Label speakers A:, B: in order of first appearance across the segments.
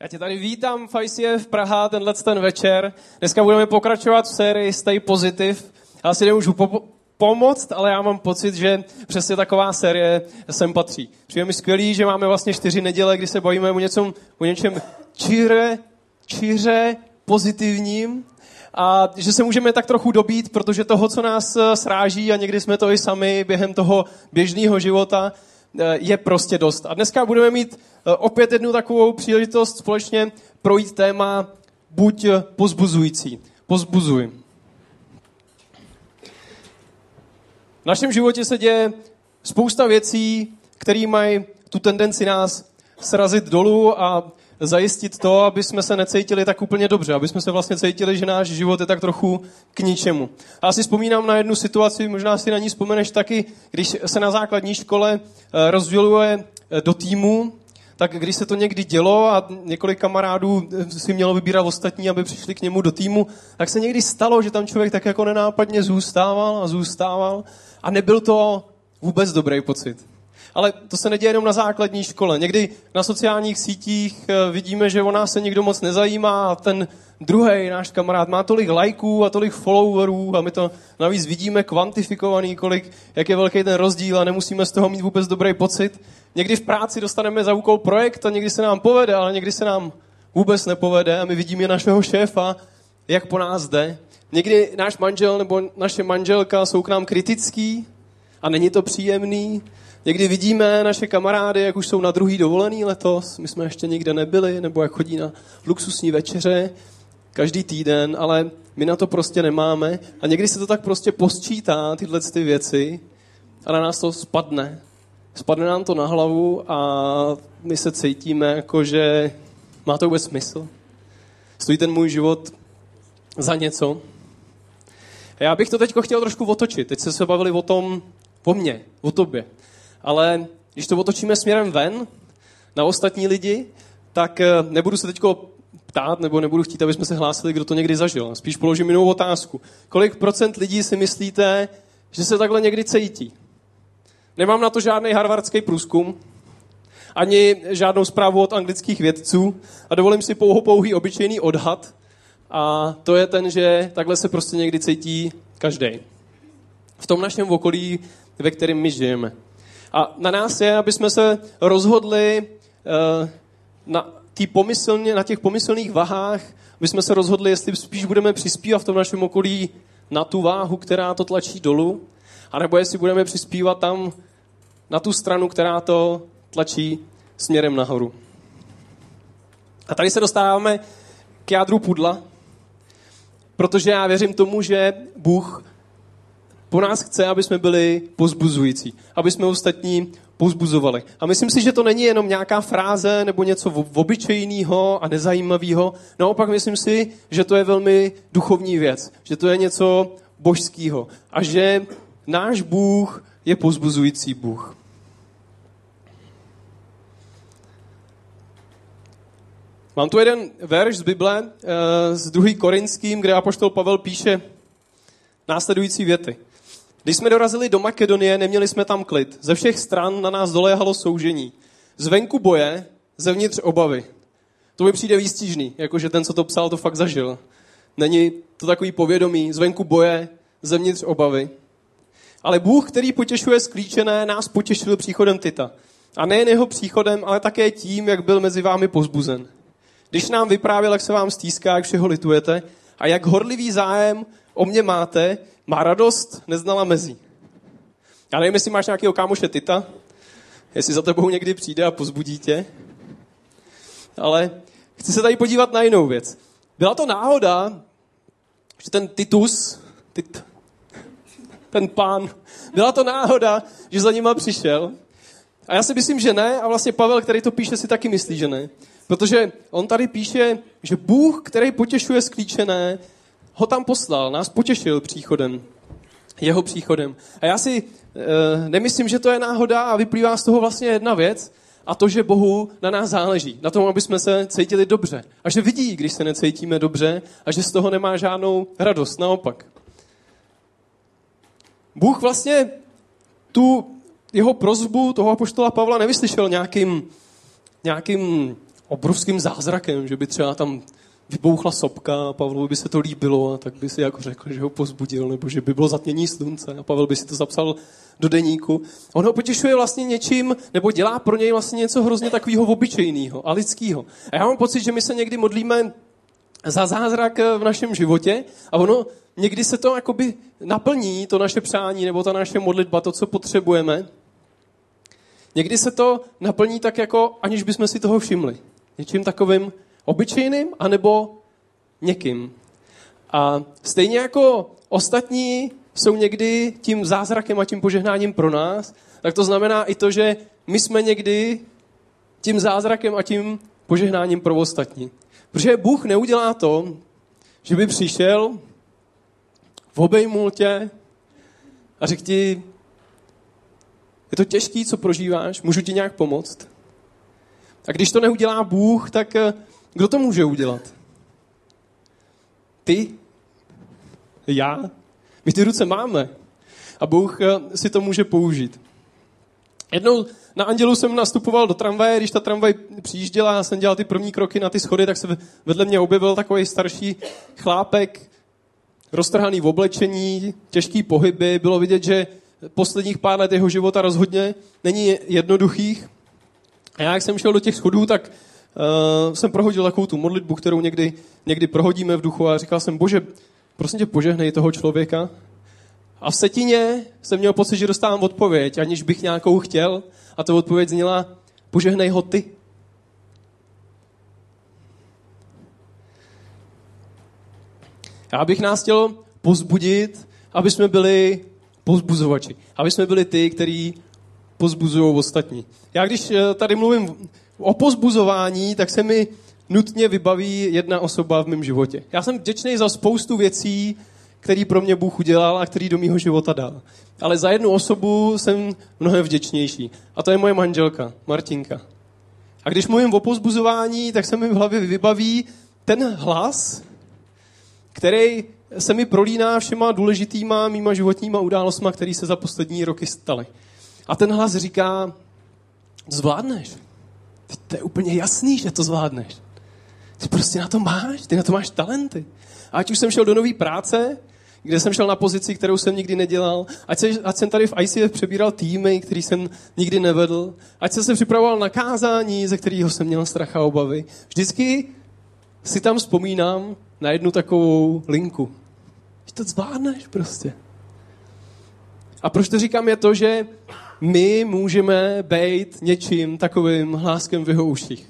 A: Já tě tady vítám v ICF Praha tenhle ten večer. Dneska budeme pokračovat v sérii Stay Positive. Já si nemůžu po- pomoct, ale já mám pocit, že přesně taková série sem patří. Přijde mi skvělý, že máme vlastně čtyři neděle, kdy se bavíme o, něčem, o něčem číře, číře pozitivním a že se můžeme tak trochu dobít, protože toho, co nás eh, sráží a někdy jsme to i sami během toho běžného života, je prostě dost. A dneska budeme mít eh, opět jednu takovou příležitost společně projít téma buď pozbuzující. Pozbuzuj. V našem životě se děje spousta věcí, které mají tu tendenci nás srazit dolů a zajistit to, aby jsme se necítili tak úplně dobře, aby jsme se vlastně cítili, že náš život je tak trochu k ničemu. A si vzpomínám na jednu situaci, možná si na ní vzpomeneš taky, když se na základní škole eh, rozděluje eh, do týmu, tak když se to někdy dělo a několik kamarádů eh, si mělo vybírat ostatní, aby přišli k němu do týmu, tak se někdy stalo, že tam člověk tak jako nenápadně zůstával a zůstával a nebyl to vůbec dobrý pocit. Ale to se neděje jenom na základní škole. Někdy na sociálních sítích eh, vidíme, že o nás se nikdo moc nezajímá a ten druhý náš kamarád má tolik lajků a tolik followerů a my to navíc vidíme kvantifikovaný, kolik, jak je velký ten rozdíl a nemusíme z toho mít vůbec dobrý pocit. Někdy v práci dostaneme za úkol projekt a někdy se nám povede, ale někdy se nám vůbec nepovede a my vidíme našeho šéfa, jak po nás jde. Někdy náš manžel nebo naše manželka jsou k nám kritický a není to příjemný. Někdy vidíme naše kamarády, jak už jsou na druhý dovolený letos, my jsme ještě nikde nebyli, nebo jak chodí na luxusní večeře každý týden, ale my na to prostě nemáme. A někdy se to tak prostě posčítá, tyhle ty věci, a na nás to spadne. Spadne nám to na hlavu a my se cítíme jako, že má to vůbec smysl. Stojí ten můj život za něco. Já bych to teď chtěl trošku otočit. Teď se se bavili o tom, o mně, o tobě. Ale když to otočíme směrem ven, na ostatní lidi, tak eh, nebudu se teď ptát, nebo nebudu chtít, aby jsme se hlásili, kdo to někdy zažil. Spíš položím jinou otázku. Kolik procent lidí si myslíte, že se takhle někdy cítí? Nemám na to žádný harvardský průzkum, ani žádnou zprávu od anglických vědců a dovolím si pouho pouhý obyčejný odhad. A to je ten, že takhle se prostě někdy cítí každý. V tom našem okolí, ve kterém my žijeme. A na nás je, aby jsme se rozhodli uh, na, tý pomyslně, na těch pomyslných vahách, aby jsme se rozhodli, jestli spíš budeme přispívat v tom našem okolí na tu váhu, která to tlačí dolů, anebo jestli budeme přispívat tam na tu stranu, která to tlačí směrem nahoru. A tady se dostáváme k jádru pudla, protože já věřím tomu, že Bůh po nás chce, aby jsme byli pozbuzující, aby jsme ostatní pozbuzovali. A myslím si, že to není jenom nějaká fráze nebo něco obyčejného a nezajímavého. Naopak myslím si, že to je velmi duchovní věc, že to je něco božského a že náš Bůh je pozbuzující Bůh. Mám tu jeden verš z Bible, eh, z 2. Korinským, kde apoštol Pavel píše následující věty. Když jsme dorazili do Makedonie, neměli jsme tam klid. Ze všech stran na nás doléhalo soužení. Zvenku boje, zevnitř obavy. To mi přijde výstižný, jakože ten, co to psal, to fakt zažil. Není to takový povědomí, zvenku boje, zevnitř obavy. Ale Bůh, který potěšuje sklíčené, nás potěšil příchodem Tita. A nejen jeho příchodem, ale také tím, jak byl mezi vámi pozbuzen. Když nám vyprávěl, jak se vám stýská, jak všeho litujete a jak horlivý zájem o mě máte, má radost neznala mezí. Já nevím, jestli máš nějakého kámoše Tita, jestli za tebou někdy přijde a pozbudí tě, ale chci se tady podívat na jinou věc. Byla to náhoda, že ten Titus, tit, ten pán, byla to náhoda, že za nima přišel. A já si myslím, že ne, a vlastně Pavel, který to píše, si taky myslí, že ne. Protože on tady píše, že Bůh, který potěšuje sklíčené, ho tam poslal, nás potěšil příchodem, jeho příchodem. A já si e, nemyslím, že to je náhoda a vyplývá z toho vlastně jedna věc, a to, že Bohu na nás záleží, na tom, aby jsme se cítili dobře. A že vidí, když se necítíme dobře a že z toho nemá žádnou radost, naopak. Bůh vlastně tu jeho prozbu toho apoštola Pavla nevyslyšel nějakým, nějakým obrovským zázrakem, že by třeba tam vybouchla sopka a Pavlovi by se to líbilo a tak by si jako řekl, že ho pozbudil, nebo že by bylo zatmění slunce a Pavel by si to zapsal do deníku. On ho potěšuje vlastně něčím, nebo dělá pro něj vlastně něco hrozně takového obyčejného a lidského. A já mám pocit, že my se někdy modlíme za zázrak v našem životě a ono někdy se to jakoby naplní, to naše přání nebo ta naše modlitba, to, co potřebujeme. Někdy se to naplní tak jako, aniž bychom si toho všimli. Něčím takovým obyčejným, anebo někým. A stejně jako ostatní jsou někdy tím zázrakem a tím požehnáním pro nás, tak to znamená i to, že my jsme někdy tím zázrakem a tím požehnáním pro ostatní. Protože Bůh neudělá to, že by přišel, obejmul tě a řekl ti, je to těžký, co prožíváš, můžu ti nějak pomoct. A když to neudělá Bůh, tak eh, kdo to může udělat? Ty? Já? My ty ruce máme. A Bůh eh, si to může použít. Jednou na Andělu jsem nastupoval do tramvaje, když ta tramvaj přijížděla, já jsem dělal ty první kroky na ty schody, tak se vedle mě objevil takový starší chlápek, roztrhaný v oblečení, těžký pohyby. Bylo vidět, že posledních pár let jeho života rozhodně není jednoduchých. A já, jak jsem šel do těch schodů, tak uh, jsem prohodil takovou tu modlitbu, kterou někdy, někdy prohodíme v duchu a říkal jsem, bože, prosím tě, požehnej toho člověka. A v setině jsem měl pocit, že dostávám odpověď, aniž bych nějakou chtěl. A ta odpověď zněla, požehnej ho ty. Já bych nás chtěl pozbudit, aby jsme byli pozbuzovači. Aby jsme byli ty, kteří pozbuzují ostatní. Já když eh, tady mluvím o pozbuzování, tak se mi nutně vybaví jedna osoba v mém životě. Já jsem vděčný za spoustu věcí, který pro mě Bůh udělal a který do mého života dal. Ale za jednu osobu jsem mnohem vděčnější. A to je moje manželka, Martinka. A když mluvím o pozbuzování, tak se mi v hlavě vybaví ten hlas, který se mi prolíná všema důležitýma mýma životníma událostma, které se za poslední roky staly. A ten hlas říká, zvládneš. To je úplně jasný, že to zvládneš. Ty prostě na to máš, ty na to máš talenty. A ať už jsem šel do nové práce, kde jsem šel na pozici, kterou jsem nikdy nedělal, ať, se, ať jsem tady v ICF přebíral týmy, který jsem nikdy nevedl, ať jsem se připravoval na kázání, ze kterého jsem měl strach a obavy. Vždycky si tam vzpomínám na jednu takovou linku. Že to zvládneš prostě. A proč to říkám je to, že my můžeme být něčím takovým hláskem v jeho uších.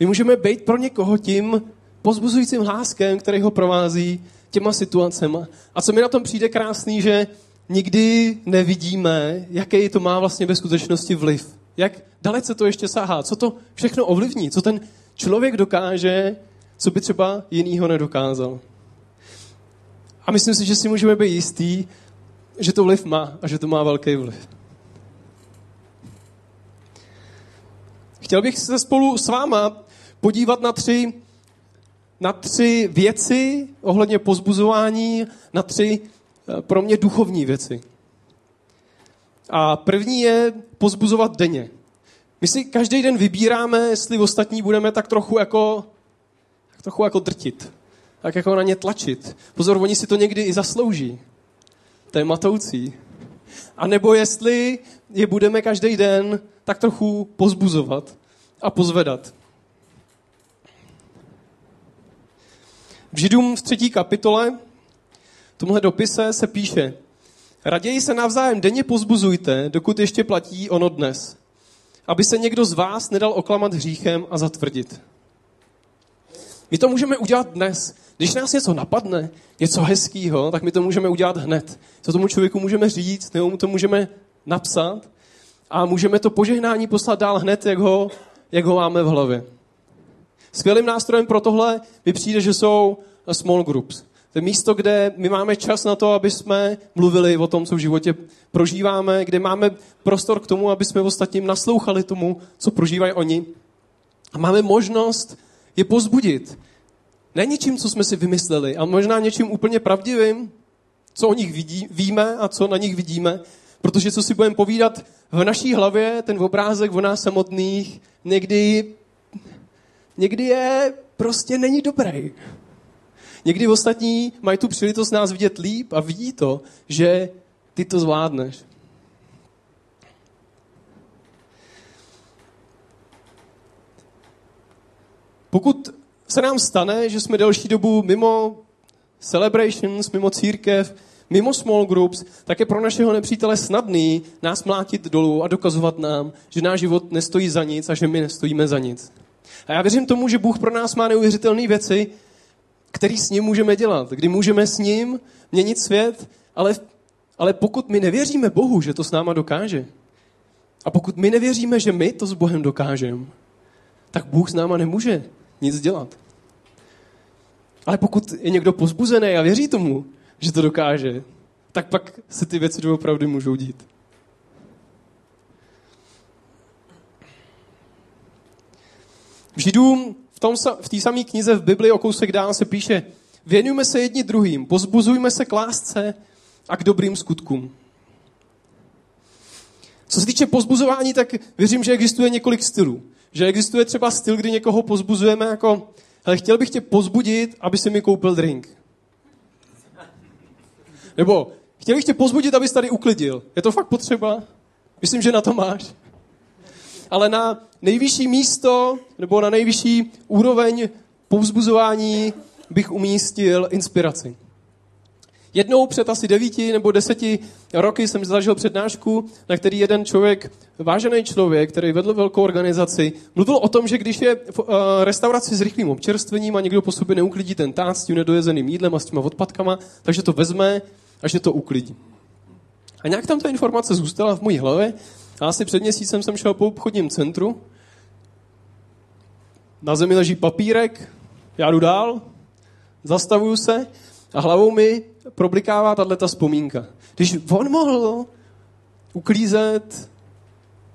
A: My můžeme být pro někoho tím pozbuzujícím hláskem, který ho provází těma situacemi. A co mi na tom přijde krásný, že nikdy nevidíme, jaký to má vlastně ve skutečnosti vliv. Jak dalece to ještě sahá, co to všechno ovlivní, co ten člověk dokáže, co by třeba jinýho nedokázal. A myslím si, že si můžeme být jistý, že to vliv má a že to má velký vliv. Chtěl bych se spolu s váma podívat na tři, na tři věci ohledně pozbuzování, na tři eh, pro mě duchovní věci. A první je pozbuzovat denně. My si každý den vybíráme, jestli ostatní budeme tak trochu jako, tak trochu jako drtit. Tak jako na ně tlačit. Pozor, oni si to někdy i zaslouží. To je matoucí. A nebo jestli je budeme každý den tak trochu pozbuzovat a pozvedat. V Židům v třetí kapitole, v tomhle dopise se píše, raději se navzájem denně pozbuzujte, dokud ještě platí ono dnes, aby se někdo z vás nedal oklamat hříchem a zatvrdit. My to můžeme udělat dnes. Když nás něco napadne, něco hezkého, tak my to můžeme udělat hned. Co tomu člověku můžeme říct, nebo mu to můžeme napsat a můžeme to požehnání poslat dál hned, jak ho, jak ho máme v hlavě. Skvělým nástrojem pro tohle mi přijde, že jsou small groups. To je místo, kde my máme čas na to, aby jsme mluvili o tom, co v životě prožíváme, kde máme prostor k tomu, aby jsme ostatním naslouchali tomu, co prožívají oni. A máme možnost je pozbudit. Ne něčím, co jsme si vymysleli, a možná něčím úplně pravdivým, co o nich vidí, víme a co na nich vidíme, protože co si budeme povídat v naší hlavě, ten obrázek o nás samotných někdy někdy je prostě není dobrý. Někdy ostatní mají tu příležitost nás vidět líp a vidí to, že ty to zvládneš. Pokud se nám stane, že jsme delší dobu mimo celebrations, mimo církev, mimo small groups, tak je pro našeho nepřítele snadný nás mlátit dolů a dokazovat nám, že náš život nestojí za nic a že my nestojíme za nic. A já věřím tomu, že Bůh pro nás má neuvěřitelné věci, které s ním můžeme dělat, kdy můžeme s ním měnit svět, ale, ale pokud my nevěříme Bohu, že to s náma dokáže, a pokud my nevěříme, že my to s Bohem dokážeme, tak Bůh s náma nemůže nic dělat. Ale pokud je někdo pozbuzený a věří tomu, že to dokáže, tak pak se ty věci doopravdy můžou dít. Židům v, tom, v té samé knize v Bibli o kousek dál se píše věnujme se jedni druhým, pozbuzujme se k lásce a k dobrým skutkům. Co se týče pozbuzování, tak věřím, že existuje několik stylů. Že existuje třeba styl, kdy někoho pozbuzujeme jako, hele, chtěl bych tě pozbudit, aby si mi koupil drink. Nebo chtěl bych tě pozbudit, abys tady uklidil. Je to fakt potřeba? Myslím, že na to máš. Ale na nejvyšší místo nebo na nejvyšší úroveň povzbuzování bych umístil inspiraci. Jednou před asi devíti nebo deseti roky jsem zažil přednášku, na který jeden člověk, vážený člověk, který vedl velkou organizaci, mluvil o tom, že když je v uh, restauraci s rychlým občerstvením a někdo po sobě neuklidí ten tát s tím nedojezeným jídlem a s těma odpadkama, takže to vezme a že to uklidí. A nějak tam ta informace zůstala v mojí hlavě a asi před měsícem jsem šel po obchodním centru, na zemi leží papírek, já jdu dál, zastavuju se a hlavou mi problikává tato vzpomínka. Když on mohl uklízet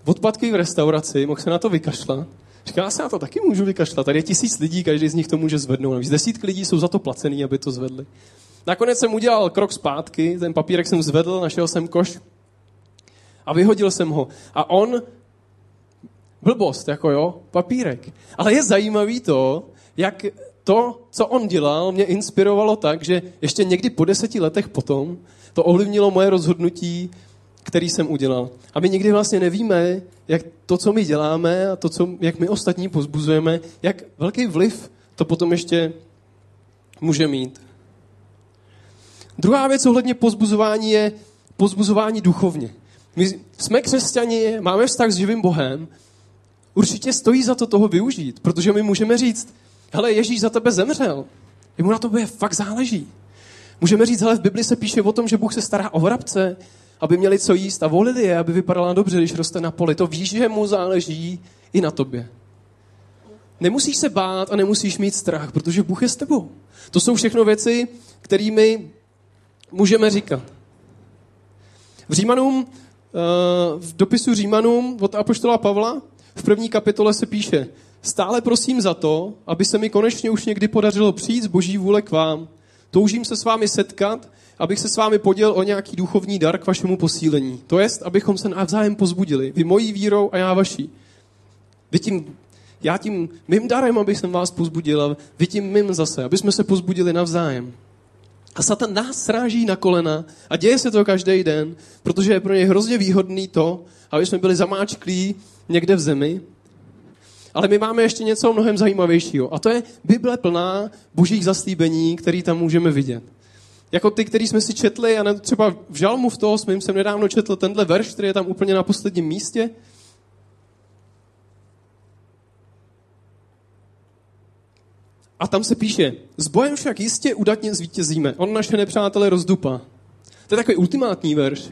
A: odpadky v restauraci, mohl se na to vykašlat, Říká, já se na to taky můžu vykašlat. Tady je tisíc lidí, každý z nich to může zvednout. Navíc desítky lidí jsou za to placený, aby to zvedli. Nakonec jsem udělal krok zpátky, ten papírek jsem zvedl, našel jsem koš a vyhodil jsem ho. A on, blbost, jako jo, papírek. Ale je zajímavý to, jak to, co on dělal, mě inspirovalo tak, že ještě někdy po deseti letech potom to ovlivnilo moje rozhodnutí, který jsem udělal. A my někdy vlastně nevíme, jak to, co my děláme a to, co, jak my ostatní pozbuzujeme, jak velký vliv to potom ještě může mít. Druhá věc ohledně pozbuzování je pozbuzování duchovně. My jsme křesťani, máme vztah s živým Bohem, určitě stojí za to toho využít, protože my můžeme říct, hele, Ježíš za tebe zemřel, jemu na tobě fakt záleží. Můžeme říct, hele, v Bibli se píše o tom, že Bůh se stará o vrabce, aby měli co jíst a volili je, aby vypadala dobře, když roste na poli. To víš, že mu záleží i na tobě. Nemusíš se bát a nemusíš mít strach, protože Bůh je s tebou. To jsou všechno věci, kterými můžeme říkat. V Římanům, eh, v dopisu Římanům od Apoštola Pavla v první kapitole se píše Stále prosím za to, aby se mi konečně už někdy podařilo přijít z boží vůle k vám. Toužím se s vámi setkat, abych se s vámi podělil o nějaký duchovní dar k vašemu posílení. To jest, abychom se navzájem pozbudili. Vy mojí vírou a já vaší. Vy tím, já tím mým darem, abych jsem vás pozbudil, a vy tím mým zase, aby jsme se pozbudili navzájem. A Satan nás sráží na kolena a děje se to každý den, protože je pro něj hrozně výhodný to, aby jsme byli zamáčklí někde v zemi. Ale my máme ještě něco mnohem zajímavějšího. A to je Bible plná božích zaslíbení, který tam můžeme vidět. Jako ty, který jsme si četli, a třeba v Žalmu v toho jsme jsem nedávno četl tenhle verš, který je tam úplně na posledním místě, A tam se píše, s bojem však jistě udatně zvítězíme. On naše nepřátele rozdupá. To je takový ultimátní verš.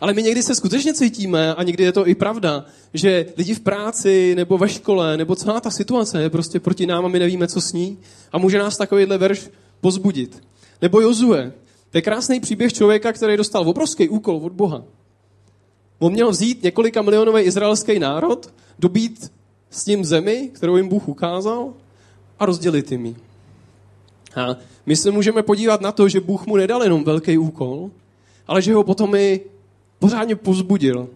A: Ale my někdy se skutečně cítíme, a někdy je to i pravda, že lidi v práci nebo ve škole, nebo celá ta situace je prostě proti nám a my nevíme, co s ní. A může nás takovýhle verš pozbudit. Nebo Jozue. To je krásný příběh člověka, který dostal obrovský úkol od Boha. On měl vzít několika milionový izraelský národ, dobít s ním zemi, kterou jim Bůh ukázal, a rozdělit jim A my se můžeme podívat na to, že Bůh mu nedal jenom velký úkol, ale že ho potom i pořádně pozbudil.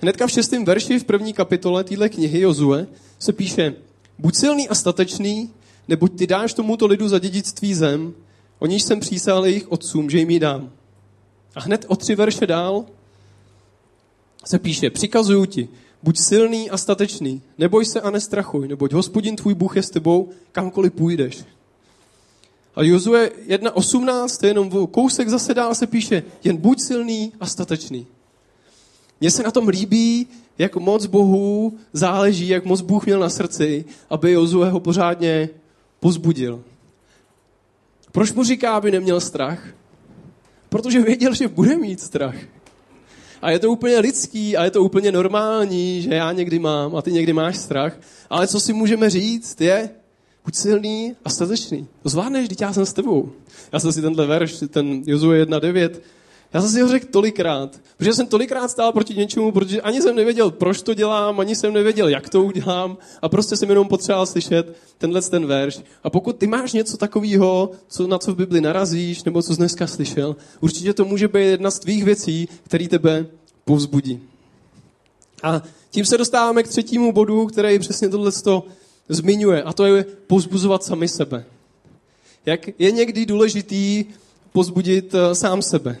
A: Hnedka v šestém verši v první kapitole téhle knihy Jozue se píše Buď silný a statečný, neboť ty dáš tomuto lidu za dědictví zem, o níž jsem přísal jejich otcům, že jim ji dám. A hned o tři verše dál se píše, přikazuju ti, buď silný a statečný, neboj se a nestrachuj, neboť hospodin tvůj Bůh je s tebou, kamkoliv půjdeš. A Jozue 1.18, to je jenom kousek zase dál se píše, jen buď silný a statečný. Mně se na tom líbí, jak moc Bohu záleží, jak moc Bůh měl na srdci, aby Jozue ho pořádně pozbudil. Proč mu říká, aby neměl strach? Protože věděl, že bude mít strach. A je to úplně lidský a je to úplně normální, že já někdy mám a ty někdy máš strach. Ale co si můžeme říct je, buď silný a statečný. To zvládneš, teď já jsem s tebou. Já jsem si tenhle verš, ten Jozue 1.9, já jsem si ho řekl tolikrát, protože jsem tolikrát stál proti něčemu, protože ani jsem nevěděl, proč to dělám, ani jsem nevěděl, jak to udělám a prostě jsem jenom potřeboval slyšet tenhle ten verš. A pokud ty máš něco takového, co, na co v Bibli narazíš, nebo co jsi dneska slyšel, určitě to může být jedna z tvých věcí, který tebe povzbudí. A tím se dostáváme k třetímu bodu, který přesně tohle zmiňuje, a to je povzbuzovat sami sebe. Jak je někdy důležitý pozbudit eh, sám sebe.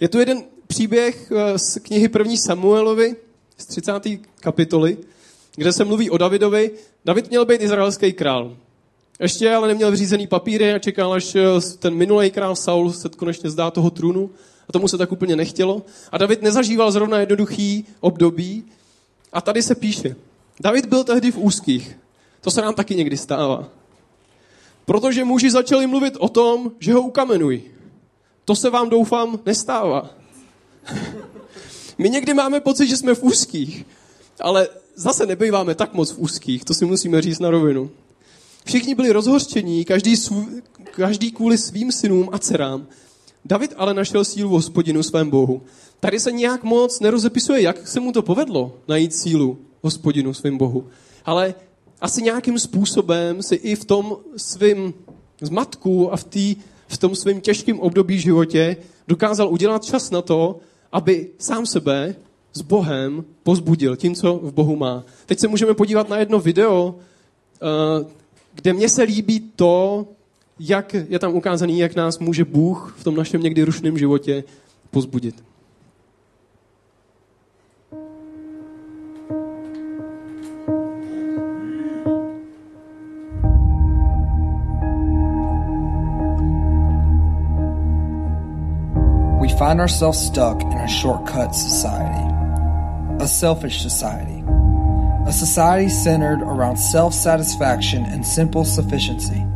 A: Je tu jeden příběh eh, z knihy první Samuelovi z 30. kapitoly, kde se mluví o Davidovi. David měl být izraelský král. Ještě ale neměl vřízený papíry a čekal, až eh, ten minulý král Saul se konečně zdá toho trůnu. A tomu se tak úplně nechtělo. A David nezažíval zrovna jednoduchý období. A tady se píše. David byl tehdy v úzkých. To se nám taky někdy stává. Protože muži začali mluvit o tom, že ho ukamenují. To se vám doufám nestává. My někdy máme pocit, že jsme v úzkých, ale zase nebýváme tak moc v úzkých, to si musíme říct na rovinu. Všichni byli rozhořčení, každý, svů, každý kvůli svým synům a dcerám. David ale našel sílu v hospodinu svém bohu. Tady se nějak moc nerozepisuje, jak se mu to povedlo najít sílu hospodinu svém bohu. Ale asi nějakým způsobem si i v tom svém zmatku a v té v tom svém těžkém období životě dokázal udělat čas na to, aby sám sebe s Bohem pozbudil tím, co v Bohu má. Teď se můžeme podívat na jedno video, eh, kde mně se líbí to, jak je tam ukázaný, jak nás může Bůh v tom našem někdy rušném životě pozbudit.
B: Find ourselves stuck in a shortcut society, a selfish society, a society centered around self satisfaction and simple sufficiency.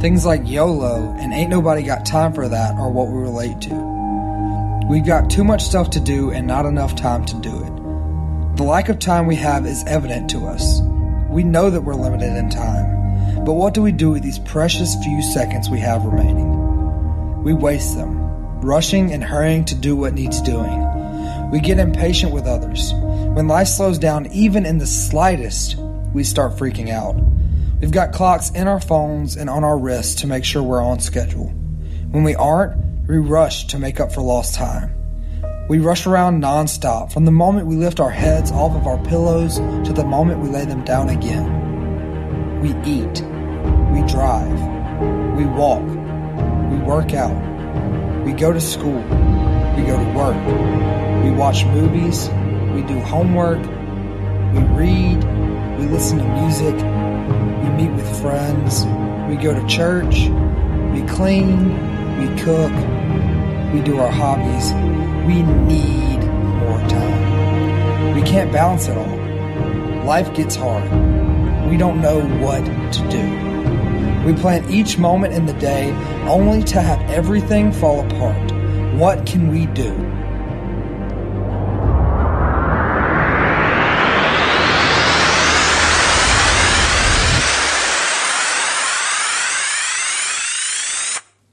B: Things like YOLO and Ain't Nobody Got Time for That are what we relate to. We've got too much stuff to do and not enough time to do it. The lack of time we have is evident to us. We know that we're limited in time, but what do we do with these precious few seconds we have remaining? We waste them rushing and hurrying to do what needs doing. We get impatient with others. When life slows down, even in the slightest, we start freaking out. We've got clocks in our phones and on our wrists to make sure we're on schedule. When we aren't, we rush to make up for lost time. We rush around nonstop from the moment we lift our heads off of our pillows to the moment we lay them down again. We eat, we drive, we walk, we work out, we go to school. We go to work. We watch movies. We do homework. We read. We listen to music. We meet with friends. We go to church. We clean. We cook. We do our hobbies. We need more time. We can't balance it all. Life gets hard. We don't know what to do. We plan each moment in the day only to have everything fall apart. What can we do?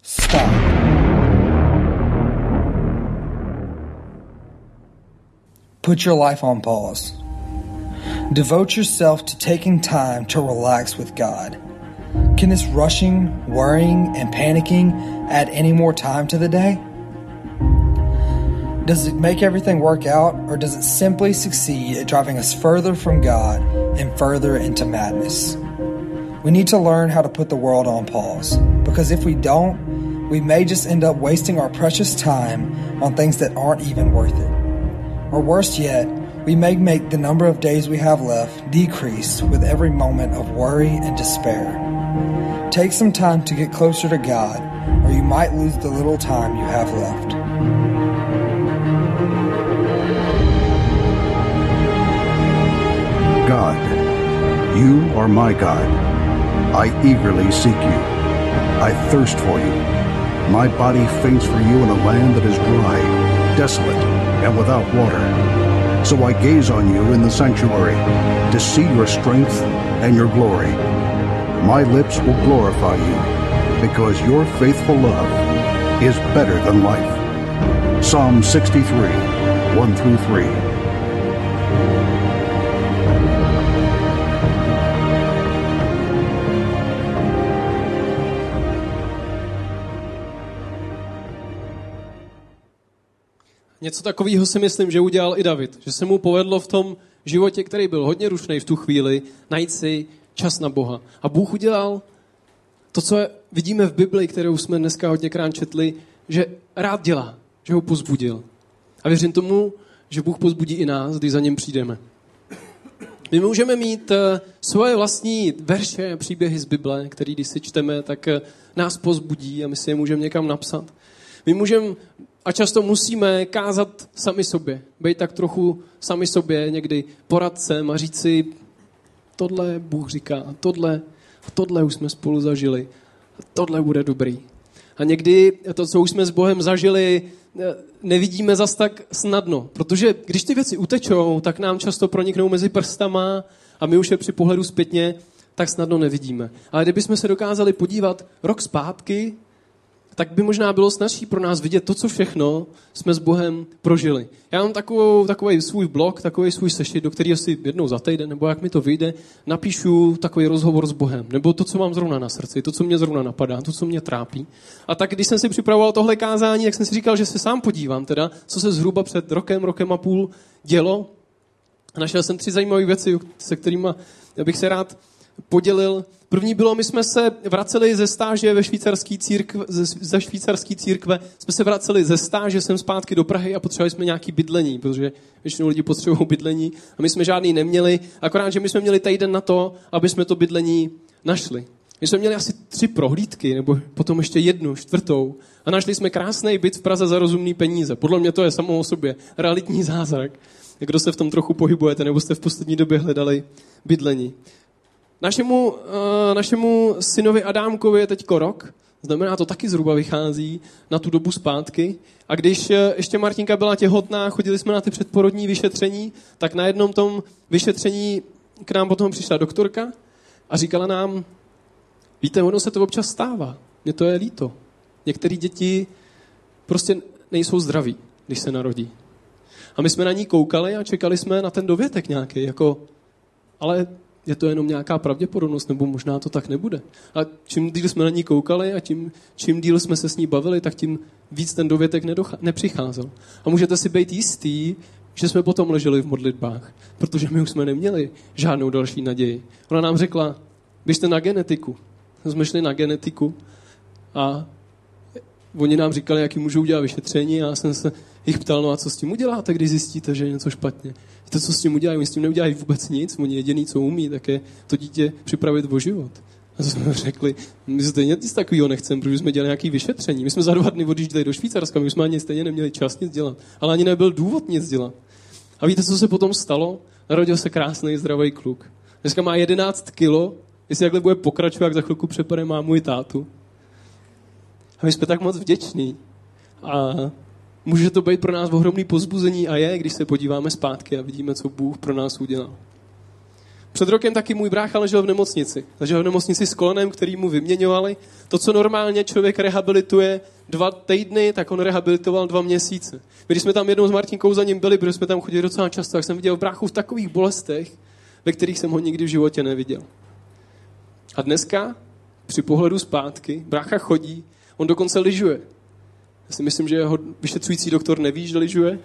B: Stop. Put your life on pause. Devote yourself to taking time to relax with God. Can this rushing, worrying, and panicking add any more time to the day? Does it make everything work out, or does it simply succeed at driving us further from God and further into madness. We need to learn how to put the world on pause because if we don't, we may just end up wasting our precious time on things that aren't even worth it. Or worse yet, we may make the number of days we have left decrease with every moment of worry and despair. Take some time to get closer to God, or you might lose the little time you have left.
C: God, you are my God. I eagerly seek you. I thirst for you. My body faints for you in a land that is dry, desolate, and without water. So I gaze on you in the sanctuary to see your strength and your glory. My lips will glorify you because your faithful love is better than life. Psalm 63, 1 through 3.
A: Něco takového si myslím, že udělal i David. Že se mu povedlo v tom životě, který byl hodně rušný v tu chvíli, najít si čas na Boha. A Bůh udělal to, co vidíme v Bibli, kterou jsme dneska hodněkrát četli, že rád dělá, že ho pozbudil. A věřím tomu, že Bůh pozbudí i nás, když za něm přijdeme. My můžeme mít eh, svoje vlastní verše, příběhy z Bible, které když si čteme, tak eh, nás pozbudí a my si je můžeme někam napsat. My můžeme a často musíme kázat sami sobě. Být tak trochu sami sobě někdy poradcem a říct si, tohle Bůh říká, tohle, tohle už jsme spolu zažili, tohle bude dobrý. A někdy to, co už jsme s Bohem zažili, nevidíme zas tak snadno. Protože když ty věci utečou, tak nám často proniknou mezi prstama a my už je při pohledu zpětně tak snadno nevidíme. Ale kdybychom se dokázali podívat rok zpátky tak by možná bylo snažší pro nás vidět to, co všechno jsme s Bohem prožili. Já mám takovou, takový svůj blog, takový svůj sešit, do kterého si jednou za týden, nebo jak mi to vyjde, napíšu takový rozhovor s Bohem, nebo to, co mám zrovna na srdci, to, co mě zrovna napadá, to, co mě trápí. A tak, když jsem si připravoval tohle kázání, tak jsem si říkal, že se sám podívám, teda, co se zhruba před rokem, rokem a půl dělo. A našel jsem tři zajímavé věci, se kterými bych se rád podělil. První bylo, my jsme se vraceli ze stáže ve švýcarské církve, ze švýcarské církve, jsme se vraceli ze stáže sem zpátky do Prahy a potřebovali jsme nějaký bydlení, protože většinou lidi potřebují bydlení a my jsme žádný neměli, akorát, že my jsme měli týden na to, aby jsme to bydlení našli. My jsme měli asi tři prohlídky, nebo potom ještě jednu, čtvrtou. A našli jsme krásný byt v Praze za rozumný peníze. Podle mě to je samo o sobě realitní zázrak. Kdo se v tom trochu pohybujete, nebo jste v poslední době hledali bydlení. Našemu, uh, našemu synovi Adámkovi je teď rok, znamená to taky zhruba vychází na tu dobu zpátky. A když uh, ještě Martinka byla těhotná, chodili jsme na ty předporodní vyšetření, tak na jednom tom vyšetření k nám potom přišla doktorka a říkala nám, víte, ono se to občas stává, mně to je líto. Některé děti prostě nejsou zdraví, když se narodí. A my jsme na ní koukali a čekali jsme na ten dovětek nějaký, jako, ale je to jenom nějaká pravděpodobnost, nebo možná to tak nebude. A čím díl jsme na ní koukali a tím, čím díl jsme se s ní bavili, tak tím víc ten dovětek nedocha- nepřicházel. A můžete si být jistý, že jsme potom leželi v modlitbách, protože my už jsme neměli žádnou další naději. Ona nám řekla, běžte na genetiku. Jsme šli na genetiku a oni nám říkali, jaký můžou udělat vyšetření a já jsem se jich ptal, no a co s tím uděláte, když zjistíte, že je něco špatně. To, co s tím udělají, oni s tím neudělají vůbec nic, oni jediný, co umí, tak je to dítě připravit o život. A to jsme řekli, my stejně nic takového nechceme, protože jsme dělali nějaké vyšetření. My jsme za dva dny odjížděli do Švýcarska, my jsme ani stejně neměli čas nic dělat. Ale ani nebyl důvod nic dělat. A víte, co se potom stalo? Narodil se krásný, zdravý kluk. Dneska má 11 kilo, jestli takhle bude pokračovat, jak za chvilku přepade má můj tátu. A my jsme tak moc vděční. A může to být pro nás ohromný pozbuzení a je, když se podíváme zpátky a vidíme, co Bůh pro nás udělal. Před rokem taky můj brácha ležel v nemocnici. Ležel v nemocnici s kolenem, který mu vyměňovali. To, co normálně člověk rehabilituje dva týdny, tak on rehabilitoval dva měsíce. My, když jsme tam jednou s Martinkou za ním byli, protože jsme tam chodili docela často, tak jsem viděl bráchu v takových bolestech, ve kterých jsem ho nikdy v životě neviděl. A dneska, při pohledu zpátky, brácha chodí, on dokonce lyžuje. Já si myslím, že jeho vyšetřující doktor neví, že lyžuje,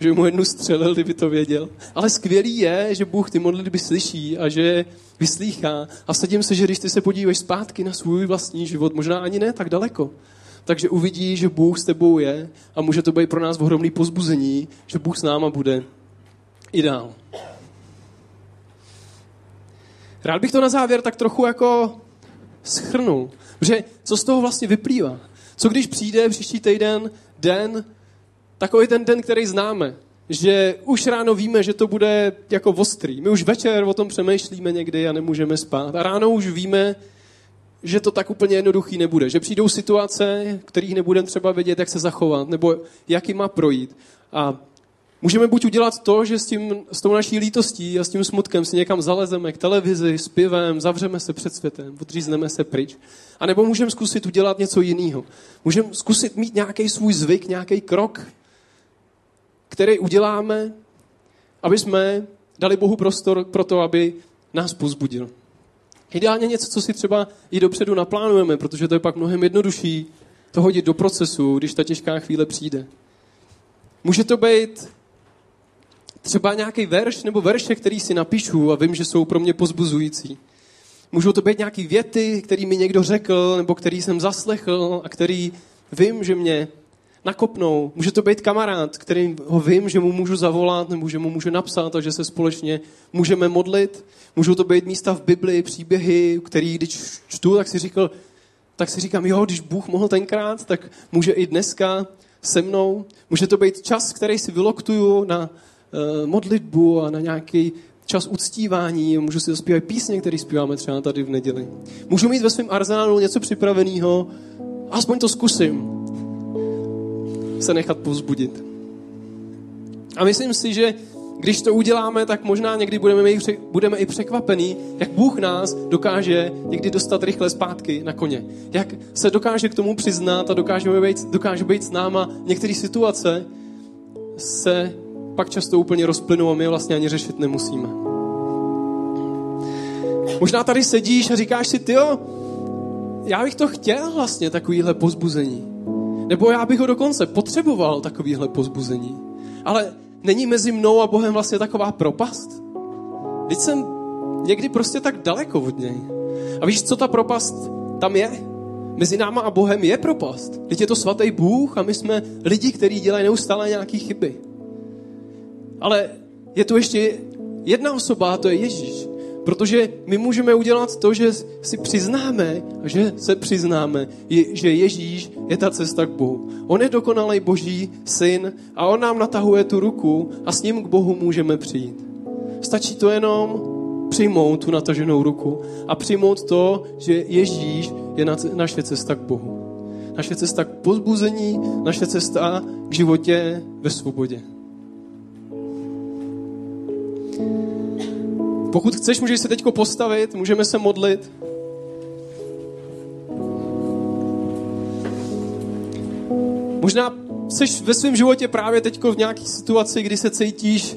A: že mu jednu střelil, kdyby to věděl. Ale skvělý je, že Bůh ty modlitby slyší a že vyslýchá. A sadím se, že když ty se podíváš zpátky na svůj vlastní život, možná ani ne tak daleko, takže uvidí, že Bůh s tebou je a může to být pro nás ohromný pozbuzení, že Bůh s náma bude i dál. Rád bych to na závěr tak trochu jako schrnul. Protože co z toho vlastně vyplývá? Co když přijde příští týden den, takový ten den, který známe, že už ráno víme, že to bude jako ostrý. My už večer o tom přemýšlíme někdy a nemůžeme spát. A ráno už víme, že to tak úplně jednoduchý nebude. Že přijdou situace, kterých nebudeme třeba vědět, jak se zachovat, nebo jak jim má projít. A můžeme buď udělat to, že s, tím, s tou naší lítostí a s tím smutkem si někam zalezeme k televizi, s pivem, zavřeme se před světem, odřízneme se pryč. A nebo můžeme zkusit udělat něco jiného. Můžeme zkusit mít nějaký svůj zvyk, nějaký krok, který uděláme, aby jsme dali Bohu prostor pro to, aby nás pozbudil. Ideálně něco, co si třeba i dopředu naplánujeme, protože to je pak mnohem jednodušší to hodit do procesu, když ta těžká chvíle přijde. Může to být třeba nějaký verš nebo verše, který si napíšu a vím, že jsou pro mě pozbuzující. Můžou to být nějaký věty, který mi někdo řekl, nebo který jsem zaslechl a který vím, že mě nakopnou. Může to být kamarád, který ho vím, že mu můžu zavolat, nebo že mu můžu napsat a že se společně můžeme modlit. Můžou to být místa v Bibli, příběhy, který když čtu, tak si říkal, tak si říkám, jo, když Bůh mohl tenkrát, tak může i dneska se mnou. Může to být čas, který si vyloktuju na modlitbu a na nějaký čas uctívání, můžu si zaspívat písně, které zpíváme třeba tady v neděli. Můžu mít ve svém arzenálu něco připraveného, aspoň to zkusím se nechat povzbudit. A myslím si, že když to uděláme, tak možná někdy budeme, i, budeme i překvapení, jak Bůh nás dokáže někdy dostat rychle zpátky na koně. Jak se dokáže k tomu přiznat a dokáže být, dokáže být s náma. Některé situace se pak často úplně rozplynou a my vlastně ani řešit nemusíme. Možná tady sedíš a říkáš si, tyjo, já bych to chtěl vlastně, takovýhle pozbuzení. Nebo já bych ho dokonce potřeboval, takovýhle pozbuzení. Ale není mezi mnou a Bohem vlastně taková propast? Teď jsem někdy prostě tak daleko od něj. A víš, co ta propast tam je? Mezi náma a Bohem je propast. Teď je to svatý Bůh a my jsme lidi, kteří dělají neustále nějaké chyby. Ale je tu ještě jedna osoba a to je Ježíš. Protože my můžeme udělat to, že si přiznáme, že se přiznáme, že Ježíš je ta cesta k Bohu. On je dokonalý boží syn a on nám natahuje tu ruku a s ním k Bohu můžeme přijít. Stačí to jenom přijmout tu nataženou ruku a přijmout to, že Ježíš je naše cesta k Bohu. Naše cesta k pozbuzení, naše cesta k životě ve svobodě. Pokud chceš, můžeš se teď postavit, můžeme se modlit. Možná jsi ve svém životě právě teď v nějaké situaci, kdy se cítíš,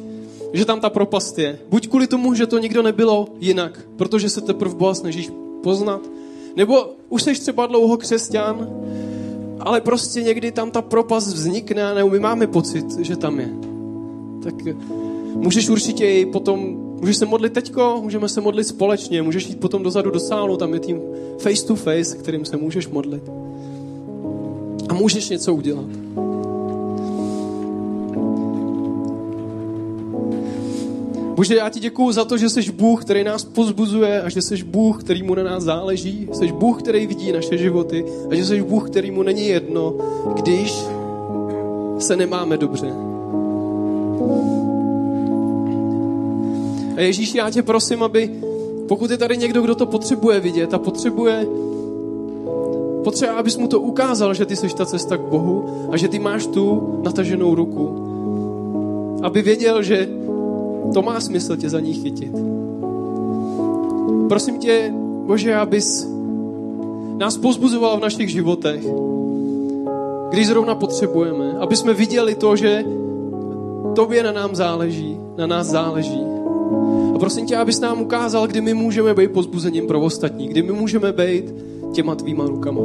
A: že tam ta propast je. Buď kvůli tomu, že to nikdo nebylo jinak, protože se teprve Boha snažíš poznat, nebo už jsi třeba dlouho křesťan, ale prostě někdy tam ta propast vznikne, nebo my máme pocit, že tam je. Tak můžeš určitě i potom Můžeš se modlit teďko, můžeme se modlit společně, můžeš jít potom dozadu do sálu, tam je tým face to face, kterým se můžeš modlit. A můžeš něco udělat. Bože, já ti děkuju za to, že jsi Bůh, který nás pozbuzuje a že jsi Bůh, který mu na nás záleží. Jsi Bůh, který vidí naše životy a že jsi Bůh, který mu není jedno, když se nemáme dobře. A Ježíš, já tě prosím, aby pokud je tady někdo, kdo to potřebuje vidět a potřebuje potřebuje, abys mu to ukázal, že ty jsi ta cesta k Bohu a že ty máš tu nataženou ruku. Aby věděl, že to má smysl tě za ní chytit. Prosím tě, Bože, abys nás pozbuzoval v našich životech, když zrovna potřebujeme, aby jsme viděli to, že tobě na nám záleží, na nás záleží prosím tě, abys nám ukázal, kdy my můžeme být pozbuzením pro ostatní, kdy my můžeme být těma tvýma rukama.